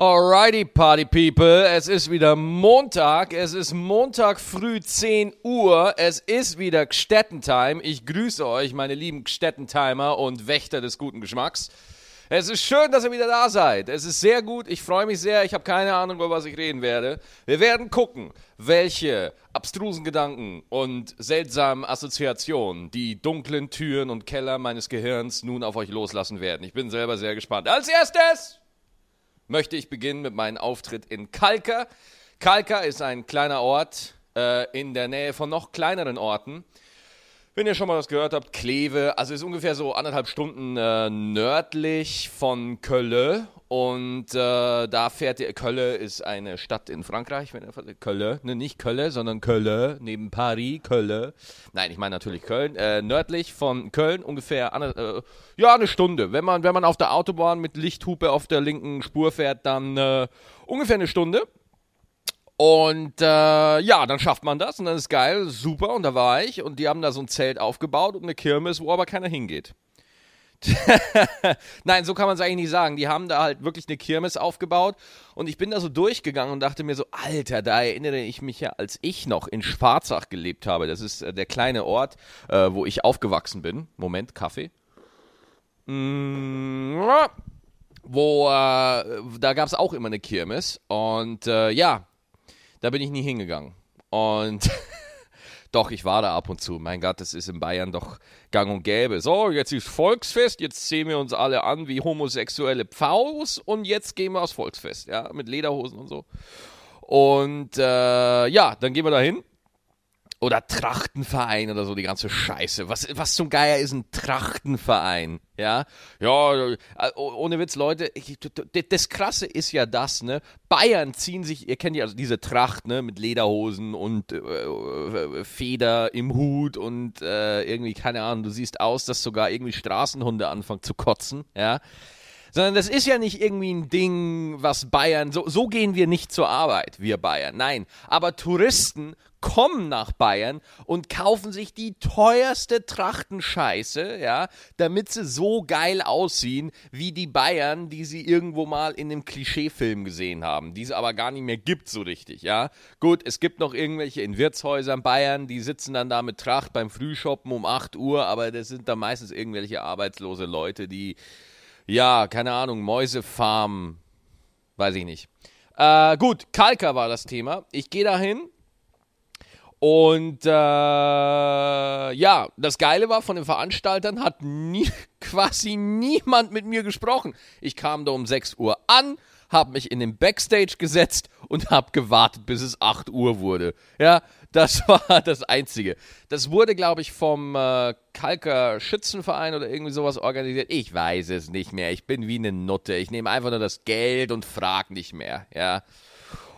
Alrighty, Party People. Es ist wieder Montag. Es ist Montag früh 10 Uhr. Es ist wieder Gstettentime. Ich grüße euch, meine lieben Gstettentimer und Wächter des guten Geschmacks. Es ist schön, dass ihr wieder da seid. Es ist sehr gut. Ich freue mich sehr. Ich habe keine Ahnung, über was ich reden werde. Wir werden gucken, welche abstrusen Gedanken und seltsamen Assoziationen die dunklen Türen und Keller meines Gehirns nun auf euch loslassen werden. Ich bin selber sehr gespannt. Als erstes möchte ich beginnen mit meinem Auftritt in Kalka. Kalka ist ein kleiner Ort äh, in der Nähe von noch kleineren Orten. Wenn ihr schon mal was gehört habt, Kleve, also ist ungefähr so anderthalb Stunden äh, nördlich von Köln. Und äh, da fährt ihr, Köln ist eine Stadt in Frankreich, wenn ihr, Köln, ne, nicht Köln, sondern Köln, neben Paris, Köln. Nein, ich meine natürlich Köln. Äh, nördlich von Köln ungefähr, eine, äh, ja, eine Stunde. Wenn man, wenn man auf der Autobahn mit Lichthupe auf der linken Spur fährt, dann äh, ungefähr eine Stunde. Und äh, ja, dann schafft man das und dann ist geil, super. Und da war ich und die haben da so ein Zelt aufgebaut und eine Kirmes, wo aber keiner hingeht. Nein, so kann man es eigentlich nicht sagen. Die haben da halt wirklich eine Kirmes aufgebaut und ich bin da so durchgegangen und dachte mir so, Alter, da erinnere ich mich ja, als ich noch in Schwarzach gelebt habe. Das ist äh, der kleine Ort, äh, wo ich aufgewachsen bin. Moment, Kaffee. Mm, wo, äh, da gab es auch immer eine Kirmes und äh, ja, da bin ich nie hingegangen. Und doch, ich war da ab und zu. Mein Gott, das ist in Bayern doch gang und gäbe. So, jetzt ist Volksfest, jetzt sehen wir uns alle an wie homosexuelle Pfaus und jetzt gehen wir aufs Volksfest, ja, mit Lederhosen und so. Und äh, ja, dann gehen wir da hin oder Trachtenverein oder so, die ganze Scheiße. Was, was zum Geier ist ein Trachtenverein? Ja, ja, äh, ohne Witz, Leute, ich, das Krasse ist ja das, ne? Bayern ziehen sich, ihr kennt ja also diese Tracht, ne, mit Lederhosen und äh, äh, Feder im Hut und äh, irgendwie, keine Ahnung, du siehst aus, dass sogar irgendwie Straßenhunde anfangen zu kotzen, ja sondern das ist ja nicht irgendwie ein Ding, was Bayern, so, so gehen wir nicht zur Arbeit, wir Bayern. Nein, aber Touristen kommen nach Bayern und kaufen sich die teuerste Trachtenscheiße, ja, damit sie so geil aussehen wie die Bayern, die sie irgendwo mal in einem Klischeefilm gesehen haben, die es aber gar nicht mehr gibt so richtig, ja. Gut, es gibt noch irgendwelche in Wirtshäusern Bayern, die sitzen dann da mit Tracht beim Frühshoppen um 8 Uhr, aber das sind dann meistens irgendwelche arbeitslose Leute, die ja, keine Ahnung, Mäusefarm, weiß ich nicht. Äh, gut, Kalka war das Thema. Ich gehe dahin und äh, ja, das Geile war, von den Veranstaltern hat nie, quasi niemand mit mir gesprochen. Ich kam da um 6 Uhr an, habe mich in den Backstage gesetzt und habe gewartet, bis es 8 Uhr wurde. Ja, das war das Einzige. Das wurde, glaube ich, vom äh, Kalker Schützenverein oder irgendwie sowas organisiert. Ich weiß es nicht mehr. Ich bin wie eine Nutte. Ich nehme einfach nur das Geld und frage nicht mehr. Ja.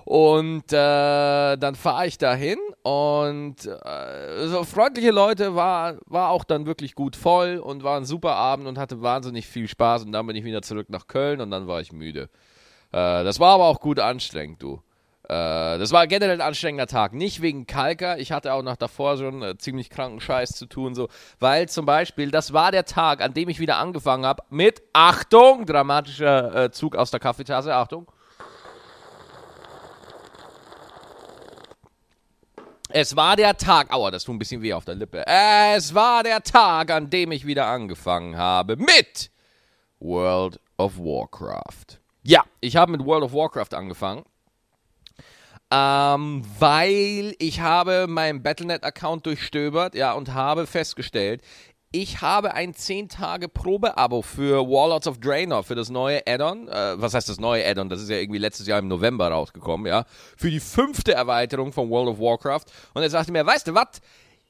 Und äh, dann fahre ich dahin und äh, so freundliche Leute war, war auch dann wirklich gut voll und war ein super Abend und hatte wahnsinnig viel Spaß. Und dann bin ich wieder zurück nach Köln und dann war ich müde. Äh, das war aber auch gut anstrengend, du. Äh, das war generell ein anstrengender Tag. Nicht wegen Kalker. Ich hatte auch noch davor schon äh, ziemlich kranken Scheiß zu tun, so. Weil zum Beispiel, das war der Tag, an dem ich wieder angefangen habe mit Achtung, dramatischer äh, Zug aus der Kaffeetasse. Achtung. Es war der Tag, aua, das tut ein bisschen weh auf der Lippe. Es war der Tag, an dem ich wieder angefangen habe mit World of Warcraft. Ja, ich habe mit World of Warcraft angefangen ähm, weil ich habe meinen Battlenet-Account durchstöbert, ja, und habe festgestellt, ich habe ein 10 Tage Probeabo für Warlords of Draenor, für das neue Add-on. Äh, was heißt das neue Add-on? Das ist ja irgendwie letztes Jahr im November rausgekommen, ja. Für die fünfte Erweiterung von World of Warcraft. Und er sagte mir, weißt du was?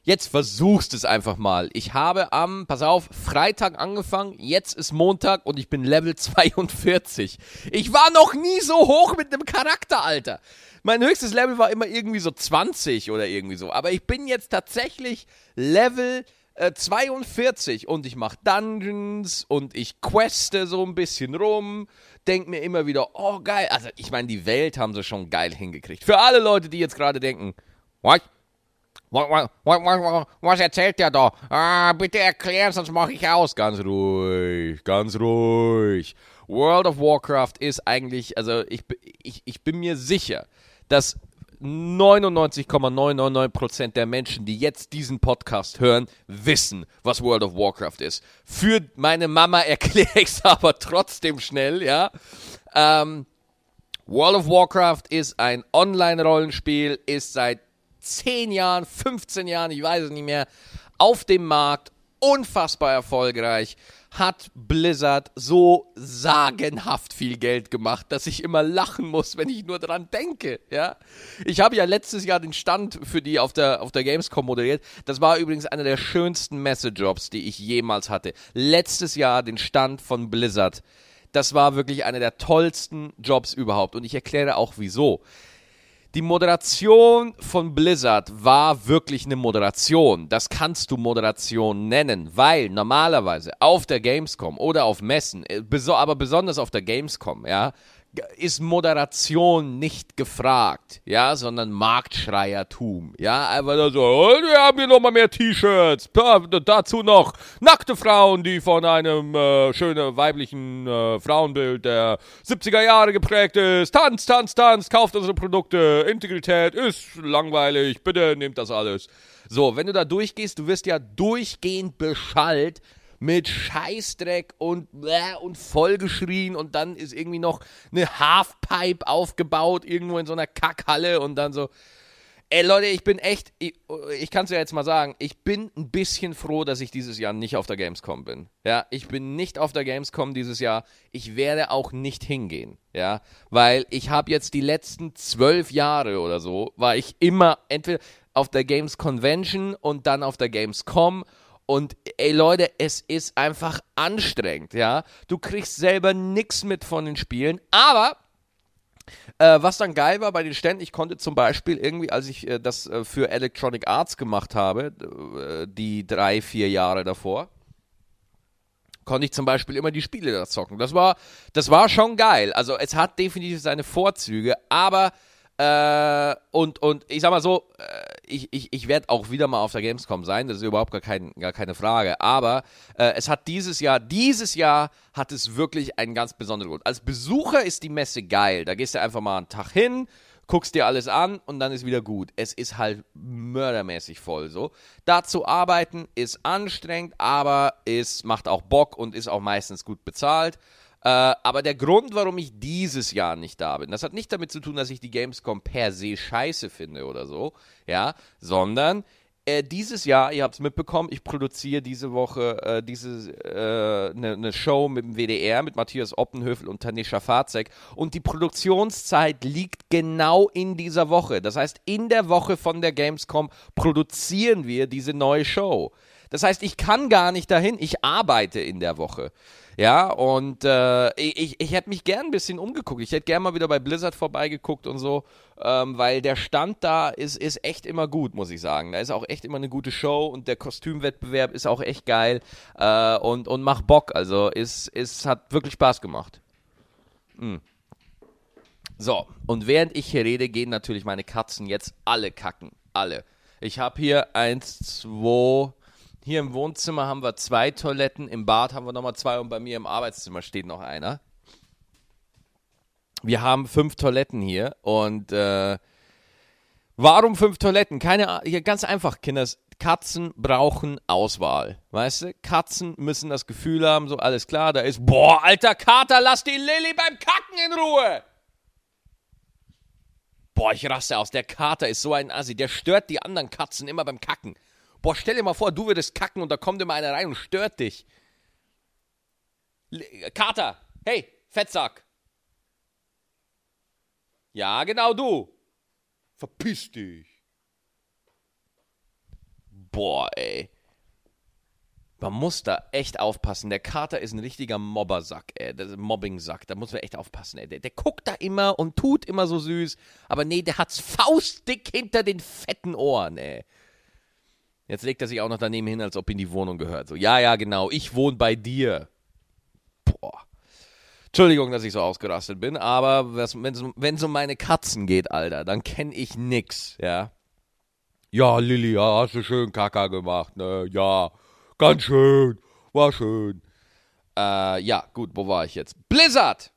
Jetzt versuchst es einfach mal. Ich habe am, pass auf, Freitag angefangen, jetzt ist Montag und ich bin Level 42. Ich war noch nie so hoch mit einem Charakter, Alter. Mein höchstes Level war immer irgendwie so 20 oder irgendwie so. Aber ich bin jetzt tatsächlich Level äh, 42 und ich mache Dungeons und ich queste so ein bisschen rum. Denk mir immer wieder, oh geil. Also ich meine, die Welt haben sie schon geil hingekriegt. Für alle Leute, die jetzt gerade denken, what? Was, was, was, was, erzählt der da? Ah, bitte erklären, sonst mache ich aus. Ganz ruhig, ganz ruhig. World of Warcraft ist eigentlich, also ich, ich, ich bin mir sicher, dass 99,999% der Menschen, die jetzt diesen Podcast hören, wissen, was World of Warcraft ist. Für meine Mama erkläre ich es aber trotzdem schnell, ja. Ähm, World of Warcraft ist ein Online-Rollenspiel, ist seit 10 Jahren, 15 Jahren, ich weiß es nicht mehr, auf dem Markt, unfassbar erfolgreich hat Blizzard so sagenhaft viel Geld gemacht, dass ich immer lachen muss, wenn ich nur dran denke, ja. Ich habe ja letztes Jahr den Stand für die auf der, auf der Gamescom moderiert. Das war übrigens einer der schönsten Messejobs, die ich jemals hatte. Letztes Jahr den Stand von Blizzard. Das war wirklich einer der tollsten Jobs überhaupt. Und ich erkläre auch wieso die Moderation von Blizzard war wirklich eine Moderation. Das kannst du Moderation nennen, weil normalerweise auf der Gamescom oder auf Messen, äh, aber besonders auf der Gamescom, ja, ist Moderation nicht gefragt, ja, sondern Marktschreiertum, ja, einfach nur so, oh, wir haben hier nochmal mehr T-Shirts, dazu noch nackte Frauen, die von einem äh, schönen weiblichen äh, Frauenbild der 70er Jahre geprägt ist, Tanz, Tanz, Tanz, kauft unsere Produkte, Integrität ist langweilig, bitte nehmt das alles. So, wenn du da durchgehst, du wirst ja durchgehend beschallt mit Scheißdreck und, und vollgeschrien und dann ist irgendwie noch eine Halfpipe aufgebaut, irgendwo in so einer Kackhalle und dann so. Ey Leute, ich bin echt, ich, ich kann es ja jetzt mal sagen, ich bin ein bisschen froh, dass ich dieses Jahr nicht auf der Gamescom bin. Ja, ich bin nicht auf der Gamescom dieses Jahr. Ich werde auch nicht hingehen. Ja, weil ich habe jetzt die letzten zwölf Jahre oder so, war ich immer entweder auf der Games Convention und dann auf der Gamescom und ey Leute, es ist einfach anstrengend, ja. Du kriegst selber nichts mit von den Spielen, aber äh, was dann geil war bei den Ständen, ich konnte zum Beispiel irgendwie, als ich äh, das äh, für Electronic Arts gemacht habe, äh, die drei, vier Jahre davor, konnte ich zum Beispiel immer die Spiele da zocken. Das war, das war schon geil. Also es hat definitiv seine Vorzüge, aber äh, und, und ich sag mal so, äh, ich, ich, ich werde auch wieder mal auf der Gamescom sein, das ist überhaupt gar, kein, gar keine Frage. Aber äh, es hat dieses Jahr, dieses Jahr hat es wirklich einen ganz besonderen Grund. Als Besucher ist die Messe geil. Da gehst du einfach mal einen Tag hin, guckst dir alles an und dann ist wieder gut. Es ist halt mördermäßig voll so. Da zu arbeiten ist anstrengend, aber es macht auch Bock und ist auch meistens gut bezahlt. Äh, aber der Grund, warum ich dieses Jahr nicht da bin, das hat nicht damit zu tun, dass ich die Gamescom per se scheiße finde oder so, ja, sondern äh, dieses Jahr, ihr habt es mitbekommen, ich produziere diese Woche äh, eine äh, ne Show mit dem WDR mit Matthias Oppenhöfel und Tanisha Farzek und die Produktionszeit liegt genau in dieser Woche. Das heißt, in der Woche von der Gamescom produzieren wir diese neue Show. Das heißt, ich kann gar nicht dahin, ich arbeite in der Woche. Ja, und äh, ich, ich hätte mich gern ein bisschen umgeguckt. Ich hätte gern mal wieder bei Blizzard vorbeigeguckt und so, ähm, weil der Stand da ist, ist echt immer gut, muss ich sagen. Da ist auch echt immer eine gute Show und der Kostümwettbewerb ist auch echt geil äh, und, und macht Bock. Also es ist, hat wirklich Spaß gemacht. Mhm. So, und während ich hier rede, gehen natürlich meine Katzen jetzt alle kacken. Alle. Ich habe hier eins, zwei, hier im Wohnzimmer haben wir zwei Toiletten, im Bad haben wir nochmal zwei und bei mir im Arbeitszimmer steht noch einer. Wir haben fünf Toiletten hier und äh, warum fünf Toiletten? Keine Ahnung, ganz einfach, Kinders. Katzen brauchen Auswahl. Weißt du? Katzen müssen das Gefühl haben, so alles klar, da ist, boah, alter Kater, lass die Lilly beim Kacken in Ruhe. Boah, ich raste aus. Der Kater ist so ein Assi, der stört die anderen Katzen immer beim Kacken. Boah, stell dir mal vor, du würdest kacken und da kommt immer einer rein und stört dich. Kater, hey, Fettsack. Ja, genau du. Verpiss dich. Boah, ey. Man muss da echt aufpassen. Der Kater ist ein richtiger Mobbersack, ey. Das ist ein Mobbingsack. Da muss man echt aufpassen, ey. Der, der, guckt da immer und tut immer so süß. Aber nee, der hat's faustdick hinter den fetten Ohren, ey. Jetzt legt er sich auch noch daneben hin, als ob ihm die Wohnung gehört. So, ja, ja, genau, ich wohne bei dir. Boah. Entschuldigung, dass ich so ausgerastet bin, aber wenn es um meine Katzen geht, Alter, dann kenne ich nix, ja. Ja, Lilly, ja, hast du schön Kaka gemacht, ne? Ja, ganz schön, war schön. Äh, ja, gut, wo war ich jetzt? Blizzard!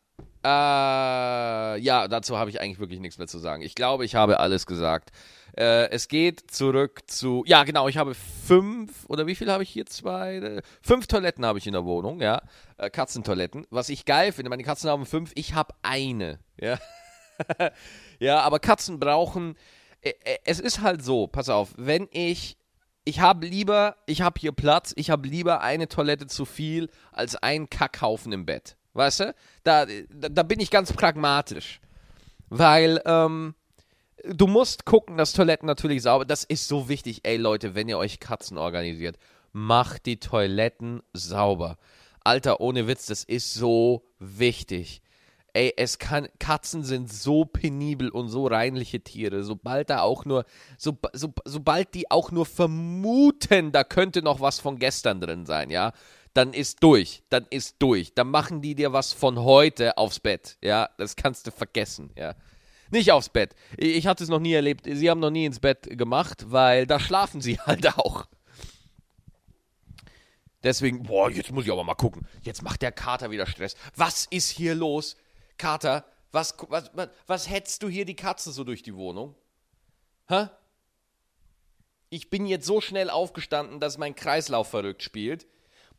Äh, ja, dazu habe ich eigentlich wirklich nichts mehr zu sagen. Ich glaube, ich habe alles gesagt. Äh, es geht zurück zu. Ja, genau, ich habe fünf, oder wie viel habe ich hier? Zwei? Äh, fünf Toiletten habe ich in der Wohnung, ja. Äh, Katzentoiletten. Was ich geil finde, meine Katzen haben fünf, ich habe eine, ja. ja, aber Katzen brauchen. Äh, äh, es ist halt so, pass auf, wenn ich ich habe lieber, ich habe hier Platz, ich habe lieber eine Toilette zu viel als einen Kackhaufen im Bett. Weißt du? Da, da, da bin ich ganz pragmatisch. Weil, ähm, du musst gucken, dass Toiletten natürlich sauber. Das ist so wichtig. Ey Leute, wenn ihr euch Katzen organisiert, macht die Toiletten sauber. Alter, ohne Witz, das ist so wichtig. Ey, es kann, Katzen sind so penibel und so reinliche Tiere. Sobald da auch nur, so, so, sobald die auch nur vermuten, da könnte noch was von gestern drin sein, ja, dann ist durch, dann ist durch. Dann machen die dir was von heute aufs Bett, ja, das kannst du vergessen, ja. Nicht aufs Bett. Ich hatte es noch nie erlebt. Sie haben noch nie ins Bett gemacht, weil da schlafen sie halt auch. Deswegen, boah, jetzt muss ich aber mal gucken. Jetzt macht der Kater wieder Stress. Was ist hier los? Kater, was, was, was, hetzt du hier die Katze so durch die Wohnung? Hä? Ich bin jetzt so schnell aufgestanden, dass mein Kreislauf verrückt spielt.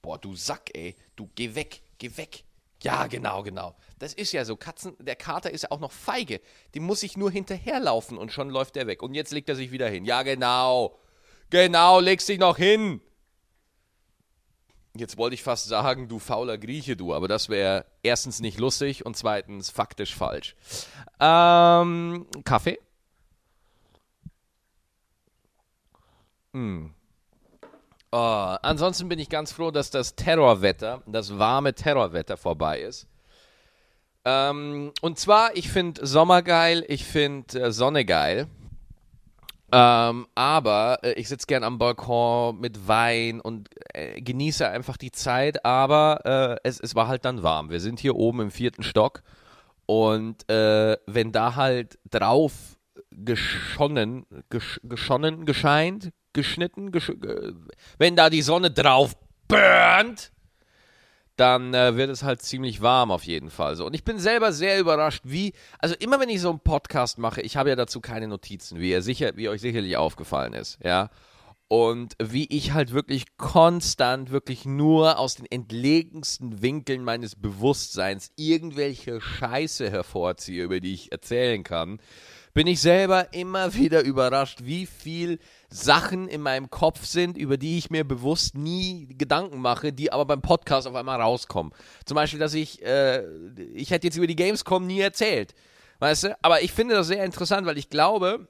Boah, du Sack, ey. Du geh weg, geh weg. Ja, genau, genau. Das ist ja so. Katzen, der Kater ist ja auch noch feige. Die muss sich nur hinterherlaufen und schon läuft er weg. Und jetzt legt er sich wieder hin. Ja, genau. Genau, legst dich noch hin. Jetzt wollte ich fast sagen, du fauler Grieche, du, aber das wäre erstens nicht lustig und zweitens faktisch falsch. Ähm, Kaffee? Hm. Oh, ansonsten bin ich ganz froh, dass das Terrorwetter, das warme Terrorwetter vorbei ist. Ähm, und zwar, ich finde Sommer geil, ich finde äh, Sonne geil. Ähm, aber äh, ich sitze gern am Balkon mit Wein und äh, genieße einfach die Zeit. Aber äh, es, es war halt dann warm. Wir sind hier oben im vierten Stock. Und äh, wenn da halt drauf geschonnen, gesch geschonnen, gescheint, geschnitten, gesch wenn da die Sonne drauf burnt, dann äh, wird es halt ziemlich warm auf jeden Fall. So. Und ich bin selber sehr überrascht, wie, also immer wenn ich so einen Podcast mache, ich habe ja dazu keine Notizen, wie, ihr sicher, wie euch sicherlich aufgefallen ist, ja. Und wie ich halt wirklich konstant, wirklich nur aus den entlegensten Winkeln meines Bewusstseins irgendwelche Scheiße hervorziehe, über die ich erzählen kann, bin ich selber immer wieder überrascht, wie viel Sachen in meinem Kopf sind, über die ich mir bewusst nie Gedanken mache, die aber beim Podcast auf einmal rauskommen. Zum Beispiel, dass ich, äh, ich hätte jetzt über die Gamescom nie erzählt. Weißt du? Aber ich finde das sehr interessant, weil ich glaube,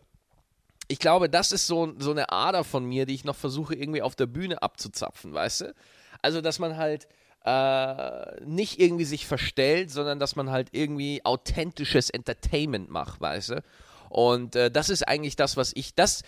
ich glaube, das ist so, so eine Ader von mir, die ich noch versuche, irgendwie auf der Bühne abzuzapfen, weißt du? Also, dass man halt äh, nicht irgendwie sich verstellt, sondern dass man halt irgendwie authentisches Entertainment macht, weißt du? Und äh, das ist eigentlich das, was ich, das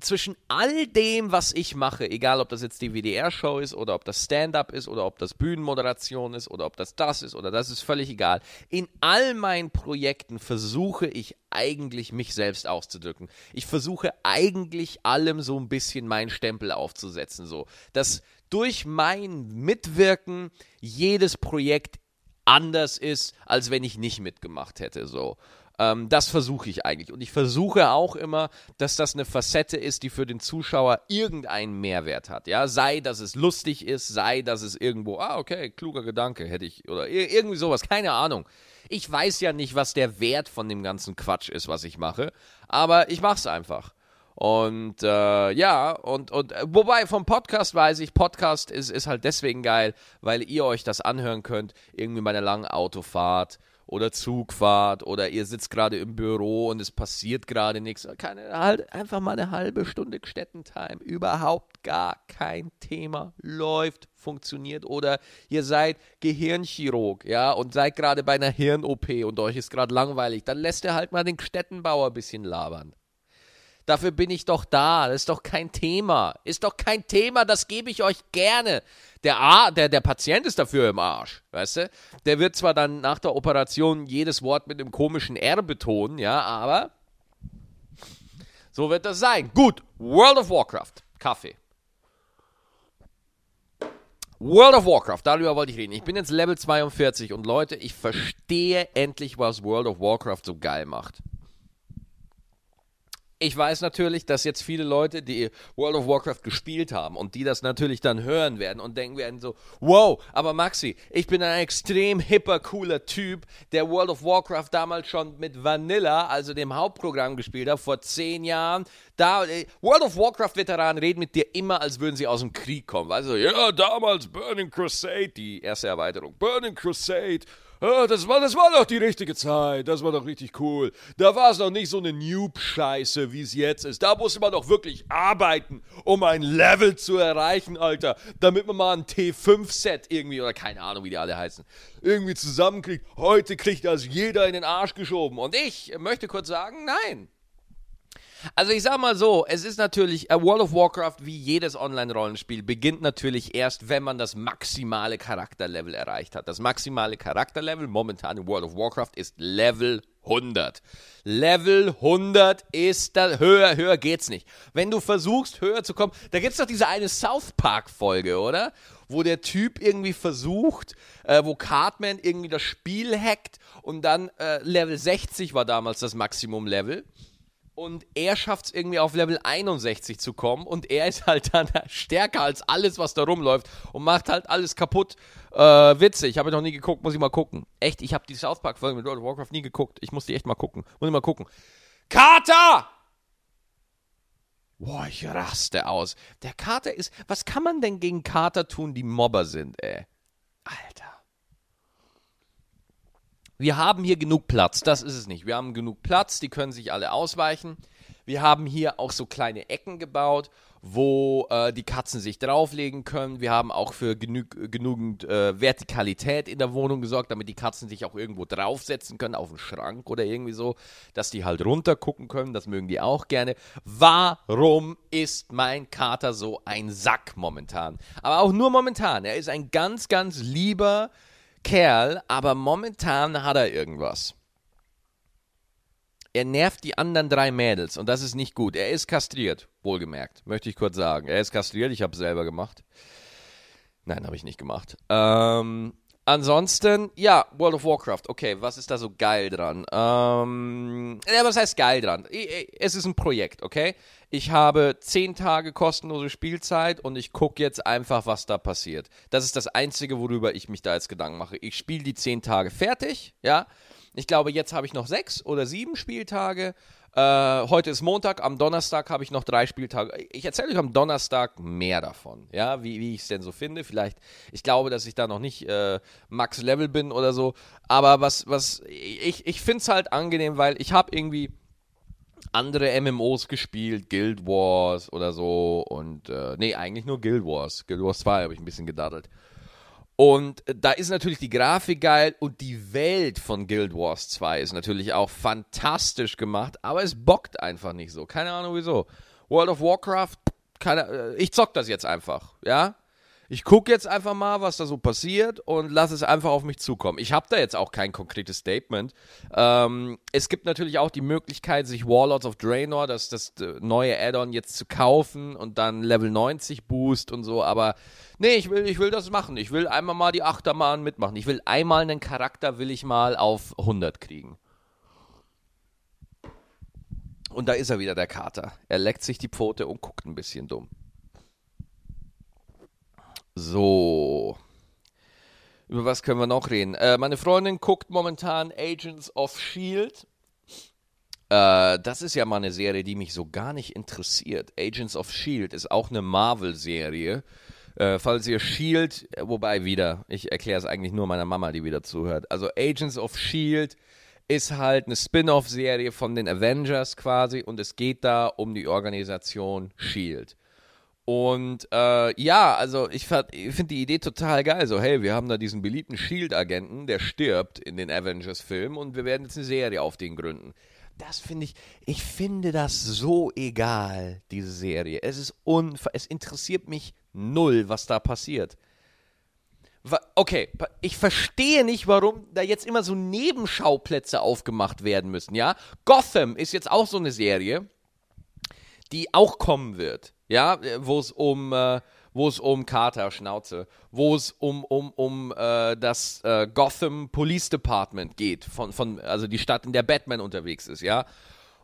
zwischen all dem, was ich mache, egal ob das jetzt die WDR-Show ist oder ob das Stand-up ist oder ob das Bühnenmoderation ist oder ob das das ist oder das ist völlig egal. In all meinen Projekten versuche ich eigentlich mich selbst auszudrücken. Ich versuche eigentlich allem so ein bisschen meinen Stempel aufzusetzen, so dass durch mein Mitwirken jedes Projekt anders ist, als wenn ich nicht mitgemacht hätte, so. Ähm, das versuche ich eigentlich. Und ich versuche auch immer, dass das eine Facette ist, die für den Zuschauer irgendeinen Mehrwert hat. Ja, sei, dass es lustig ist, sei, dass es irgendwo, ah, okay, kluger Gedanke hätte ich, oder irgendwie sowas, keine Ahnung. Ich weiß ja nicht, was der Wert von dem ganzen Quatsch ist, was ich mache, aber ich mache es einfach. Und äh, ja, und, und äh, wobei vom Podcast weiß ich, Podcast ist, ist halt deswegen geil, weil ihr euch das anhören könnt, irgendwie bei einer langen Autofahrt oder Zugfahrt oder ihr sitzt gerade im Büro und es passiert gerade nichts. Keine, halt einfach mal eine halbe Stunde Städtentime. Überhaupt gar kein Thema. Läuft, funktioniert. Oder ihr seid Gehirnchirurg, ja, und seid gerade bei einer Hirn-OP und euch ist gerade langweilig. Dann lässt ihr halt mal den Städtenbauer ein bisschen labern. Dafür bin ich doch da. Das ist doch kein Thema. Ist doch kein Thema, das gebe ich euch gerne. Der, A, der, der Patient ist dafür im Arsch, weißt du? Der wird zwar dann nach der Operation jedes Wort mit einem komischen R betonen, ja, aber so wird das sein. Gut, World of Warcraft. Kaffee. World of Warcraft, darüber wollte ich reden. Ich bin jetzt Level 42 und Leute, ich verstehe endlich, was World of Warcraft so geil macht. Ich weiß natürlich, dass jetzt viele Leute, die World of Warcraft gespielt haben und die das natürlich dann hören werden und denken werden so, wow, aber Maxi, ich bin ein extrem hipper, cooler Typ, der World of Warcraft damals schon mit Vanilla, also dem Hauptprogramm gespielt hat, vor zehn Jahren. Da, äh, World of Warcraft-Veteranen reden mit dir immer, als würden sie aus dem Krieg kommen. Du, ja, damals Burning Crusade, die erste Erweiterung, Burning Crusade das, war, das war doch die richtige Zeit. Das war doch richtig cool. Da war es noch nicht so eine Noob-Scheiße, wie es jetzt ist. Da musste man doch wirklich arbeiten, um ein Level zu erreichen, Alter. Damit man mal ein T5-Set irgendwie, oder keine Ahnung, wie die alle heißen, irgendwie zusammenkriegt. Heute kriegt das jeder in den Arsch geschoben. Und ich möchte kurz sagen, nein. Also ich sag mal so, es ist natürlich, uh, World of Warcraft wie jedes Online-Rollenspiel beginnt natürlich erst, wenn man das maximale Charakterlevel erreicht hat. Das maximale Charakterlevel momentan in World of Warcraft ist Level 100. Level 100 ist da, höher, höher geht's nicht. Wenn du versuchst, höher zu kommen, da gibt's doch diese eine South Park-Folge, oder? Wo der Typ irgendwie versucht, äh, wo Cartman irgendwie das Spiel hackt und dann äh, Level 60 war damals das Maximum-Level und er schafft es irgendwie auf Level 61 zu kommen und er ist halt dann stärker als alles, was da rumläuft und macht halt alles kaputt. Äh, witzig, ich habe noch nie geguckt, muss ich mal gucken. Echt, ich habe die South Park Folge mit World of Warcraft nie geguckt. Ich muss die echt mal gucken. Muss ich mal gucken. Kater! Boah, ich raste aus. Der Kater ist. Was kann man denn gegen Kater tun, die Mobber sind, ey? Alter. Wir haben hier genug Platz, das ist es nicht. Wir haben genug Platz, die können sich alle ausweichen. Wir haben hier auch so kleine Ecken gebaut, wo äh, die Katzen sich drauflegen können. Wir haben auch für genug, genügend äh, Vertikalität in der Wohnung gesorgt, damit die Katzen sich auch irgendwo draufsetzen können, auf den Schrank oder irgendwie so, dass die halt runter gucken können. Das mögen die auch gerne. Warum ist mein Kater so ein Sack momentan? Aber auch nur momentan. Er ist ein ganz, ganz lieber Kerl, aber momentan hat er irgendwas. Er nervt die anderen drei Mädels und das ist nicht gut. Er ist kastriert, wohlgemerkt, möchte ich kurz sagen. Er ist kastriert, ich habe es selber gemacht. Nein, habe ich nicht gemacht. Ähm, Ansonsten, ja, World of Warcraft. Okay, was ist da so geil dran? Ähm, ja, was heißt geil dran? Es ist ein Projekt, okay? Ich habe zehn Tage kostenlose Spielzeit und ich gucke jetzt einfach, was da passiert. Das ist das Einzige, worüber ich mich da jetzt Gedanken mache. Ich spiele die zehn Tage fertig, ja? Ich glaube, jetzt habe ich noch sechs oder sieben Spieltage äh, heute ist Montag, am Donnerstag habe ich noch drei Spieltage. Ich erzähle euch am Donnerstag mehr davon, ja, wie, wie ich es denn so finde. Vielleicht, ich glaube, dass ich da noch nicht äh, Max Level bin oder so. Aber was, was, ich, ich finde es halt angenehm, weil ich habe irgendwie andere MMOs gespielt, Guild Wars oder so. Und, äh, nee, eigentlich nur Guild Wars. Guild Wars 2 habe ich ein bisschen gedaddelt. Und da ist natürlich die Grafik geil und die Welt von Guild Wars 2 ist natürlich auch fantastisch gemacht, aber es bockt einfach nicht so. Keine Ahnung wieso. World of Warcraft, keine, äh, ich zock das jetzt einfach, ja? Ich gucke jetzt einfach mal, was da so passiert und lasse es einfach auf mich zukommen. Ich habe da jetzt auch kein konkretes Statement. Ähm, es gibt natürlich auch die Möglichkeit, sich Warlords of Draenor, das, das äh, neue Add-on jetzt zu kaufen und dann Level 90 Boost und so, aber nee, ich will, ich will das machen. Ich will einmal mal die Achterbahn mitmachen. Ich will einmal einen Charakter, will ich mal auf 100 kriegen. Und da ist er wieder, der Kater. Er leckt sich die Pfote und guckt ein bisschen dumm. So. Über was können wir noch reden? Äh, meine Freundin guckt momentan Agents of Shield. Äh, das ist ja mal eine Serie, die mich so gar nicht interessiert. Agents of Shield ist auch eine Marvel-Serie. Äh, falls ihr Shield, wobei wieder, ich erkläre es eigentlich nur meiner Mama, die wieder zuhört. Also Agents of Shield ist halt eine Spin-off-Serie von den Avengers quasi und es geht da um die Organisation Shield. Und äh, ja, also ich, ich finde die Idee total geil. So, hey, wir haben da diesen beliebten Shield-Agenten, der stirbt in den Avengers-Filmen und wir werden jetzt eine Serie auf den gründen. Das finde ich, ich finde das so egal, diese Serie. Es ist unver es interessiert mich null, was da passiert. Okay, ich verstehe nicht, warum da jetzt immer so Nebenschauplätze aufgemacht werden müssen, ja? Gotham ist jetzt auch so eine Serie, die auch kommen wird ja, wo es um, äh, wo es um Carter, Schnauze, wo es um, um, um äh, das äh, Gotham Police Department geht, von, von, also die Stadt, in der Batman unterwegs ist, ja.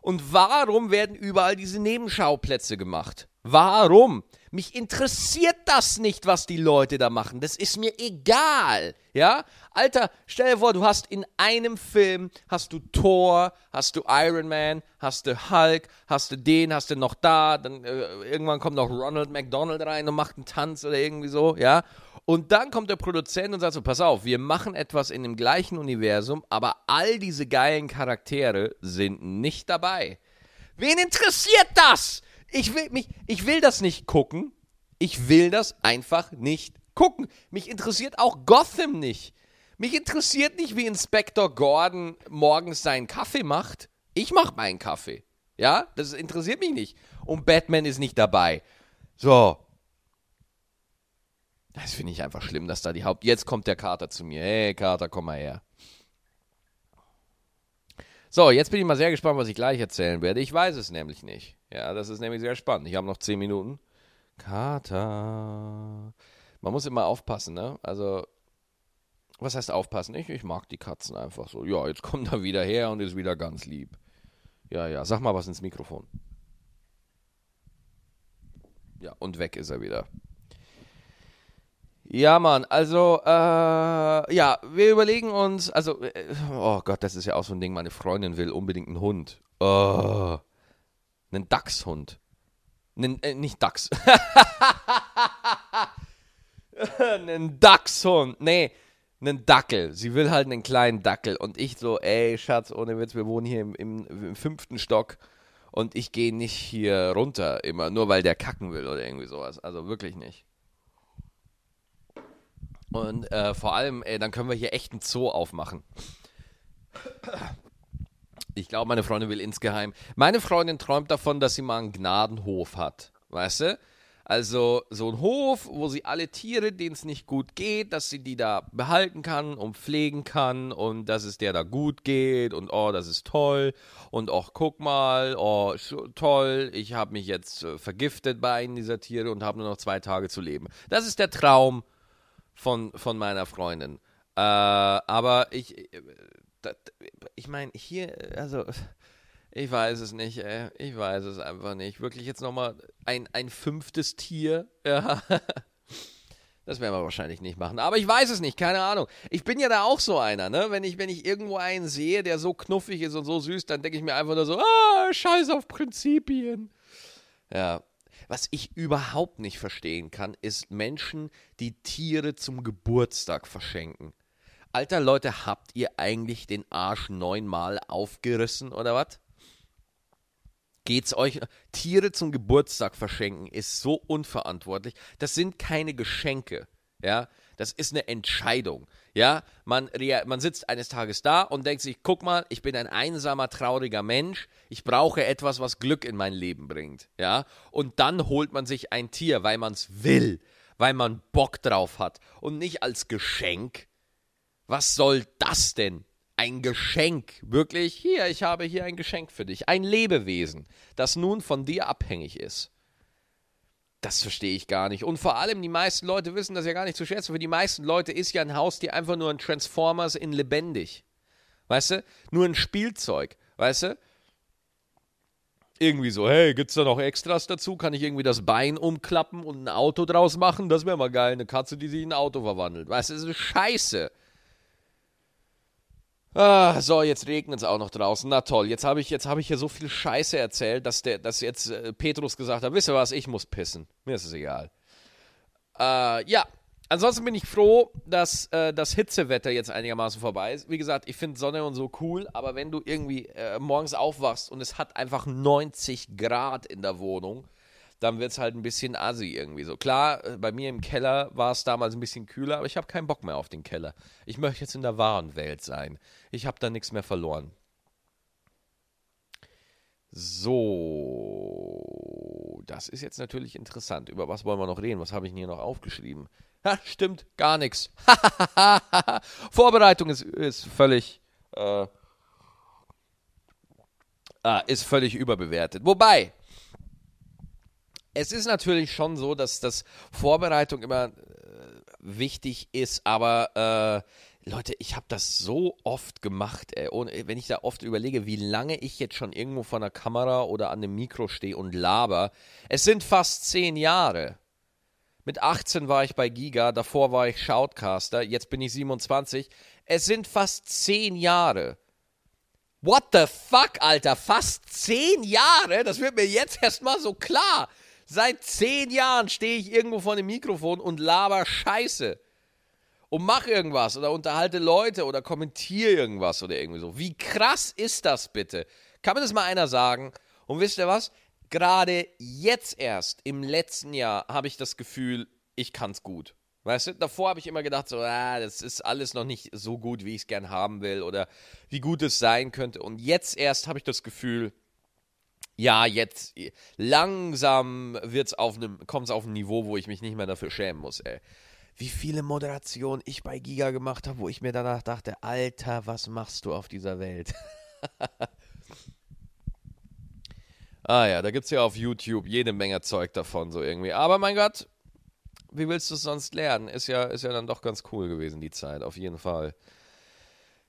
Und warum werden überall diese Nebenschauplätze gemacht? Warum? Mich interessiert das nicht, was die Leute da machen. Das ist mir egal. Ja? Alter, stell dir vor, du hast in einem Film, hast du Thor, hast du Iron Man, hast du Hulk, hast du den, hast du noch da, dann äh, irgendwann kommt noch Ronald McDonald rein und macht einen Tanz oder irgendwie so, ja? Und dann kommt der Produzent und sagt so, pass auf, wir machen etwas in dem gleichen Universum, aber all diese geilen Charaktere sind nicht dabei. Wen interessiert das? Ich will, mich, ich will das nicht gucken. Ich will das einfach nicht gucken. Mich interessiert auch Gotham nicht. Mich interessiert nicht, wie Inspektor Gordon morgens seinen Kaffee macht. Ich mache meinen Kaffee. Ja, das interessiert mich nicht. Und Batman ist nicht dabei. So. Das finde ich einfach schlimm, dass da die Haupt. Jetzt kommt der Kater zu mir. Hey, Kater, komm mal her. So, jetzt bin ich mal sehr gespannt, was ich gleich erzählen werde. Ich weiß es nämlich nicht. Ja, das ist nämlich sehr spannend. Ich habe noch 10 Minuten. Kater. Man muss immer aufpassen, ne? Also, was heißt aufpassen? Ich, ich mag die Katzen einfach so. Ja, jetzt kommt er wieder her und ist wieder ganz lieb. Ja, ja, sag mal was ins Mikrofon. Ja, und weg ist er wieder. Ja, Mann, also, äh, ja, wir überlegen uns, also, äh, oh Gott, das ist ja auch so ein Ding, meine Freundin will unbedingt einen Hund. Oh, einen Dachshund. Einen, äh, nicht Dachs. einen Dachshund. Nee, einen Dackel. Sie will halt einen kleinen Dackel. Und ich so, ey, Schatz, ohne Witz, wir wohnen hier im, im, im fünften Stock. Und ich gehe nicht hier runter immer, nur weil der kacken will oder irgendwie sowas. Also wirklich nicht. Und äh, vor allem, ey, dann können wir hier echt einen Zoo aufmachen. Ich glaube, meine Freundin will insgeheim. Meine Freundin träumt davon, dass sie mal einen Gnadenhof hat. Weißt du? Also so ein Hof, wo sie alle Tiere, denen es nicht gut geht, dass sie die da behalten kann und pflegen kann und dass es der da gut geht und oh, das ist toll und oh, guck mal, oh, toll, ich habe mich jetzt äh, vergiftet bei einem dieser Tiere und habe nur noch zwei Tage zu leben. Das ist der Traum von, von meiner Freundin. Äh, aber ich, äh, ich meine, hier, also, ich weiß es nicht, ey. Ich weiß es einfach nicht. Wirklich jetzt nochmal ein, ein fünftes Tier. Ja. Das werden wir wahrscheinlich nicht machen. Aber ich weiß es nicht, keine Ahnung. Ich bin ja da auch so einer, ne? Wenn ich, wenn ich irgendwo einen sehe, der so knuffig ist und so süß, dann denke ich mir einfach nur so, ah, scheiß auf Prinzipien. Ja, was ich überhaupt nicht verstehen kann, ist Menschen, die Tiere zum Geburtstag verschenken. Alter Leute, habt ihr eigentlich den Arsch neunmal aufgerissen oder was? Geht's euch? Tiere zum Geburtstag verschenken ist so unverantwortlich. Das sind keine Geschenke. Ja, das ist eine Entscheidung. Ja, man, man sitzt eines Tages da und denkt sich, guck mal, ich bin ein einsamer, trauriger Mensch, ich brauche etwas, was Glück in mein Leben bringt. Ja, und dann holt man sich ein Tier, weil man es will, weil man Bock drauf hat und nicht als Geschenk. Was soll das denn? Ein Geschenk. Wirklich, hier, ich habe hier ein Geschenk für dich. Ein Lebewesen, das nun von dir abhängig ist. Das verstehe ich gar nicht. Und vor allem, die meisten Leute wissen das ja gar nicht zu schätzen. Für die meisten Leute ist ja ein Haustier einfach nur ein Transformers in lebendig. Weißt du? Nur ein Spielzeug. Weißt du? Irgendwie so, hey, gibt's da noch Extras dazu? Kann ich irgendwie das Bein umklappen und ein Auto draus machen? Das wäre mal geil. Eine Katze, die sich in ein Auto verwandelt. Weißt du, das ist scheiße. Ah, so, jetzt regnet es auch noch draußen. Na toll, jetzt habe ich, hab ich hier so viel Scheiße erzählt, dass, der, dass jetzt äh, Petrus gesagt hat, wisst ihr was, ich muss pissen. Mir ist es egal. Äh, ja, ansonsten bin ich froh, dass äh, das Hitzewetter jetzt einigermaßen vorbei ist. Wie gesagt, ich finde Sonne und so cool, aber wenn du irgendwie äh, morgens aufwachst und es hat einfach 90 Grad in der Wohnung, dann wird es halt ein bisschen assi irgendwie so. Klar, äh, bei mir im Keller war es damals ein bisschen kühler, aber ich habe keinen Bock mehr auf den Keller. Ich möchte jetzt in der wahren Welt sein. Ich habe da nichts mehr verloren. So, das ist jetzt natürlich interessant. Über was wollen wir noch reden? Was habe ich denn hier noch aufgeschrieben? Ha, stimmt, gar nichts. Vorbereitung ist, ist völlig, äh, ah, ist völlig überbewertet. Wobei, es ist natürlich schon so, dass das Vorbereitung immer äh, wichtig ist, aber äh, Leute, ich habe das so oft gemacht, ey. Und wenn ich da oft überlege, wie lange ich jetzt schon irgendwo vor einer Kamera oder an einem Mikro stehe und laber, es sind fast zehn Jahre. Mit 18 war ich bei Giga, davor war ich Shoutcaster, jetzt bin ich 27. Es sind fast zehn Jahre. What the fuck, Alter? Fast zehn Jahre? Das wird mir jetzt erstmal so klar. Seit zehn Jahren stehe ich irgendwo vor dem Mikrofon und laber Scheiße. Und mach irgendwas oder unterhalte Leute oder kommentiere irgendwas oder irgendwie so. Wie krass ist das bitte? Kann mir das mal einer sagen? Und wisst ihr was? Gerade jetzt erst, im letzten Jahr, habe ich das Gefühl, ich kann es gut. Weißt du, davor habe ich immer gedacht, so, ah, das ist alles noch nicht so gut, wie ich es gern haben will oder wie gut es sein könnte. Und jetzt erst habe ich das Gefühl, ja, jetzt langsam wird's auf einem, kommt es auf ein Niveau, wo ich mich nicht mehr dafür schämen muss, ey. Wie viele Moderationen ich bei Giga gemacht habe, wo ich mir danach dachte, Alter, was machst du auf dieser Welt? ah ja, da gibt es ja auf YouTube jede Menge Zeug davon, so irgendwie. Aber mein Gott, wie willst du es sonst lernen? Ist ja, ist ja dann doch ganz cool gewesen, die Zeit, auf jeden Fall.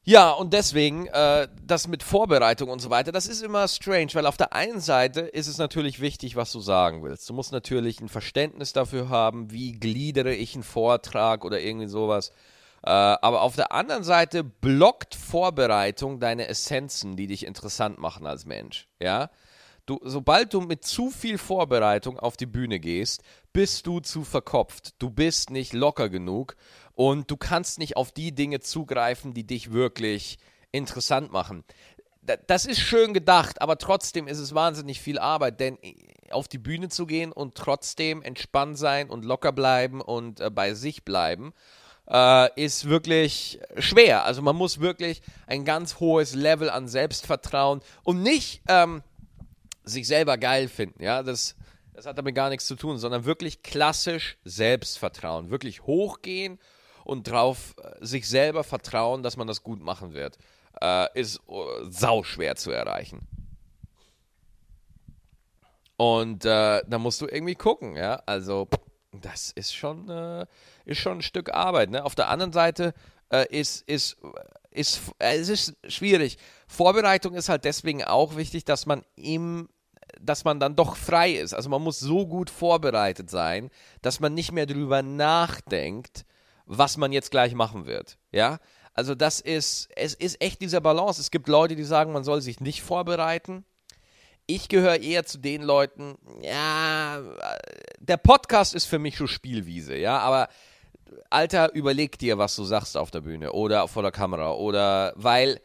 Ja, und deswegen, äh, das mit Vorbereitung und so weiter, das ist immer strange, weil auf der einen Seite ist es natürlich wichtig, was du sagen willst. Du musst natürlich ein Verständnis dafür haben, wie gliedere ich einen Vortrag oder irgendwie sowas. Äh, aber auf der anderen Seite blockt Vorbereitung deine Essenzen, die dich interessant machen als Mensch. Ja, du, sobald du mit zu viel Vorbereitung auf die Bühne gehst, bist du zu verkopft. Du bist nicht locker genug und du kannst nicht auf die Dinge zugreifen, die dich wirklich interessant machen. Das ist schön gedacht, aber trotzdem ist es wahnsinnig viel Arbeit, denn äh, auf die Bühne zu gehen und trotzdem entspannt sein und locker bleiben und äh, bei sich bleiben, äh, ist wirklich schwer. Also man muss wirklich ein ganz hohes Level an Selbstvertrauen und nicht ähm, sich selber geil finden. Ja, das, das hat damit gar nichts zu tun, sondern wirklich klassisch Selbstvertrauen, wirklich hochgehen und drauf äh, sich selber vertrauen, dass man das gut machen wird, äh, ist uh, sau schwer zu erreichen. Und äh, da musst du irgendwie gucken, ja. Also, das ist schon, äh, ist schon ein Stück Arbeit. Ne? Auf der anderen Seite äh, ist, ist, ist, äh, es ist schwierig. Vorbereitung ist halt deswegen auch wichtig, dass man im dass man dann doch frei ist. Also man muss so gut vorbereitet sein, dass man nicht mehr darüber nachdenkt, was man jetzt gleich machen wird. Ja, also das ist, es ist echt dieser Balance. Es gibt Leute, die sagen, man soll sich nicht vorbereiten. Ich gehöre eher zu den Leuten, ja, der Podcast ist für mich schon Spielwiese, ja, aber Alter, überleg dir, was du sagst auf der Bühne oder vor der Kamera oder weil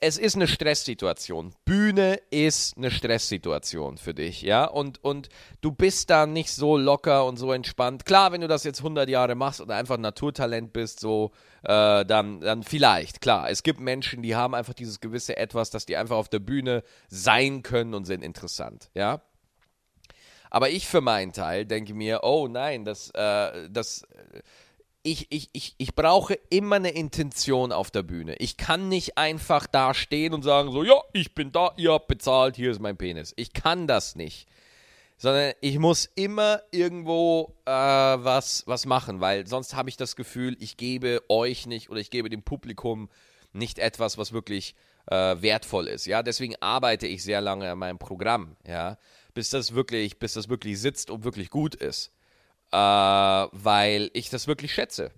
es ist eine Stresssituation. Bühne ist eine Stresssituation für dich, ja? Und, und du bist da nicht so locker und so entspannt. Klar, wenn du das jetzt 100 Jahre machst oder einfach Naturtalent bist, so, äh, dann, dann vielleicht, klar. Es gibt Menschen, die haben einfach dieses gewisse Etwas, dass die einfach auf der Bühne sein können und sind interessant, ja? Aber ich für meinen Teil denke mir, oh nein, das, äh, das, ich, ich, ich, ich brauche immer eine Intention auf der Bühne. Ich kann nicht einfach da stehen und sagen, so, ja, ich bin da, ihr habt bezahlt, hier ist mein Penis. Ich kann das nicht. Sondern ich muss immer irgendwo äh, was, was machen, weil sonst habe ich das Gefühl, ich gebe euch nicht oder ich gebe dem Publikum nicht etwas, was wirklich äh, wertvoll ist. Ja, deswegen arbeite ich sehr lange an meinem Programm, ja, bis das wirklich, bis das wirklich sitzt und wirklich gut ist äh, weil ich das wirklich schätze.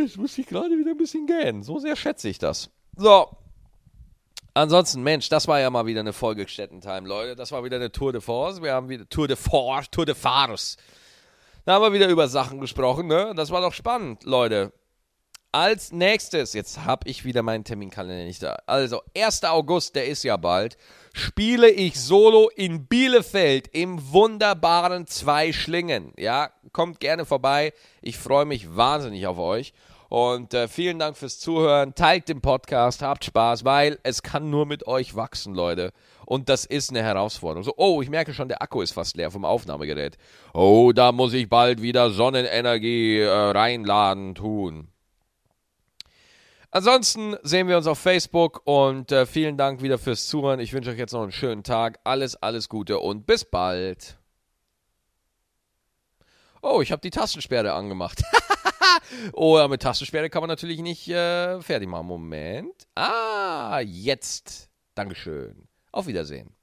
Jetzt muss ich gerade wieder ein bisschen gähnen. So sehr schätze ich das. So. Ansonsten, Mensch, das war ja mal wieder eine Folge Städtentime, Leute. Das war wieder eine Tour de Force. Wir haben wieder Tour de Force, Tour de Farce. Da haben wir wieder über Sachen gesprochen, ne? Das war doch spannend, Leute. Als nächstes, jetzt habe ich wieder meinen Terminkalender nicht da. Also, 1. August, der ist ja bald spiele ich solo in Bielefeld im wunderbaren Zwei Schlingen. Ja, kommt gerne vorbei. Ich freue mich wahnsinnig auf euch. Und äh, vielen Dank fürs Zuhören. Teilt den Podcast, habt Spaß, weil es kann nur mit euch wachsen, Leute. Und das ist eine Herausforderung. So, oh, ich merke schon, der Akku ist fast leer vom Aufnahmegerät. Oh, da muss ich bald wieder Sonnenenergie äh, reinladen tun. Ansonsten sehen wir uns auf Facebook und äh, vielen Dank wieder fürs Zuhören. Ich wünsche euch jetzt noch einen schönen Tag. Alles, alles Gute und bis bald. Oh, ich habe die Tastensperre angemacht. oh, ja, mit Tastensperre kann man natürlich nicht äh, fertig machen. Moment. Ah, jetzt. Dankeschön. Auf Wiedersehen.